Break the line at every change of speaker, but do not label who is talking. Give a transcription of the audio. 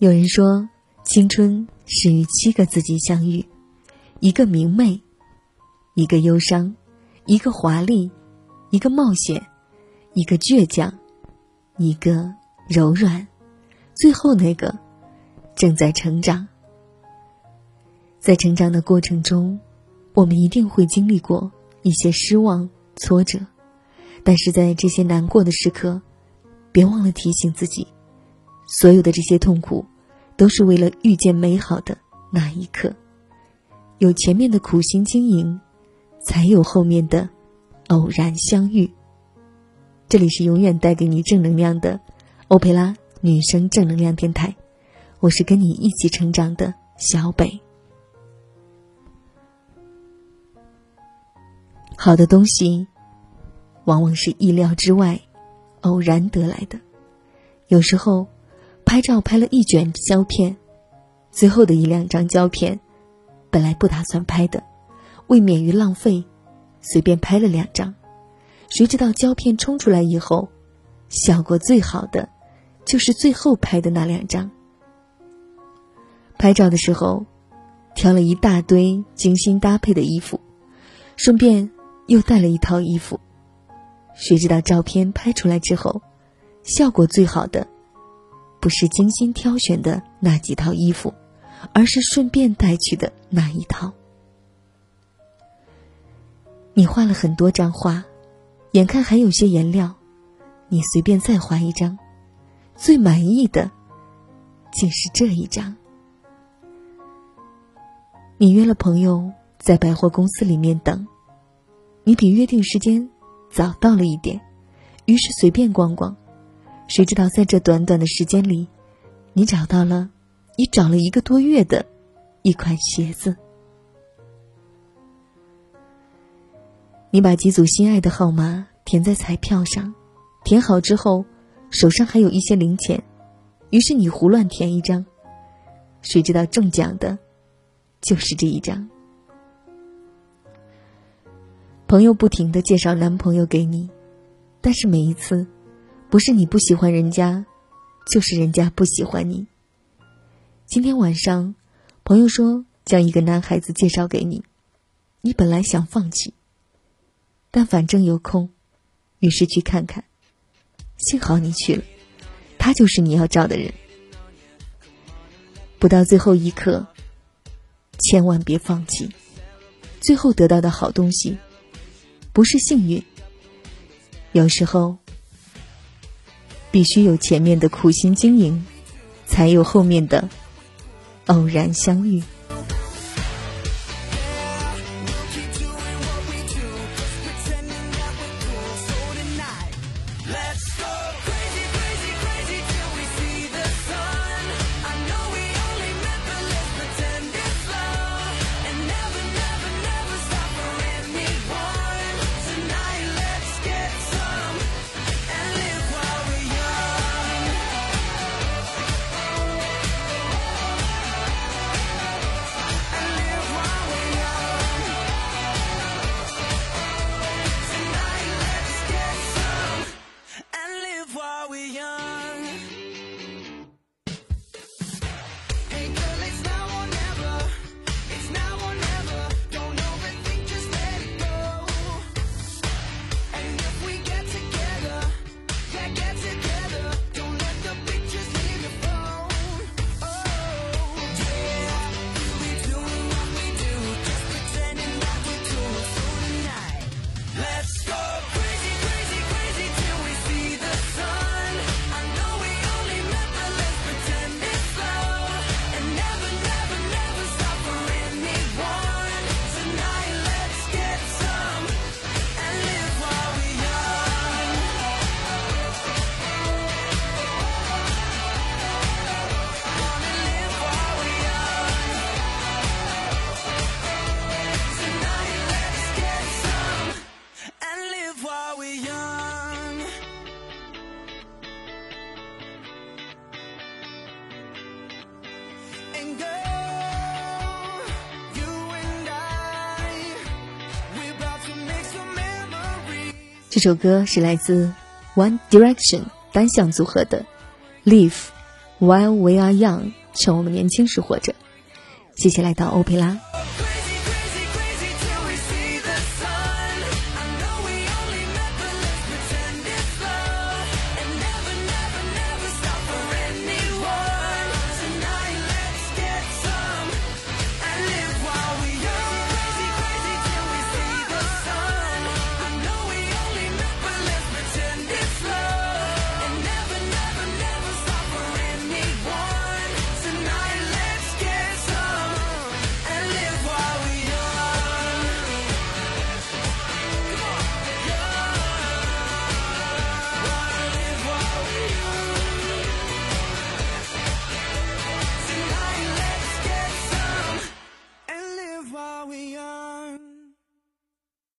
有人说，青春是与七个自己相遇，一个明媚，一个忧伤，一个华丽，一个冒险，一个倔强，一个柔软，最后那个正在成长。在成长的过程中，我们一定会经历过一些失望、挫折，但是在这些难过的时刻，别忘了提醒自己。所有的这些痛苦，都是为了遇见美好的那一刻。有前面的苦心经营，才有后面的偶然相遇。这里是永远带给你正能量的欧佩拉女生正能量电台，我是跟你一起成长的小北。好的东西，往往是意料之外、偶然得来的，有时候。拍照拍了一卷胶片，最后的一两张胶片，本来不打算拍的，为免于浪费，随便拍了两张。谁知道胶片冲出来以后，效果最好的，就是最后拍的那两张。拍照的时候，挑了一大堆精心搭配的衣服，顺便又带了一套衣服。谁知道照片拍出来之后，效果最好的。不是精心挑选的那几套衣服，而是顺便带去的那一套。你画了很多张画，眼看还有些颜料，你随便再画一张，最满意的竟是这一张。你约了朋友在百货公司里面等，你比约定时间早到了一点，于是随便逛逛。谁知道，在这短短的时间里，你找到了你找了一个多月的一款鞋子。你把几组心爱的号码填在彩票上，填好之后，手上还有一些零钱，于是你胡乱填一张，谁知道中奖的，就是这一张。朋友不停的介绍男朋友给你，但是每一次。不是你不喜欢人家，就是人家不喜欢你。今天晚上，朋友说将一个男孩子介绍给你，你本来想放弃，但反正有空，于是去看看。幸好你去了，他就是你要找的人。不到最后一刻，千万别放弃。最后得到的好东西，不是幸运，有时候。必须有前面的苦心经营，才有后面的偶然相遇。这首歌是来自 One Direction 单向组合的《Live While we are young，趁我们年轻时活着。谢谢来到欧佩拉。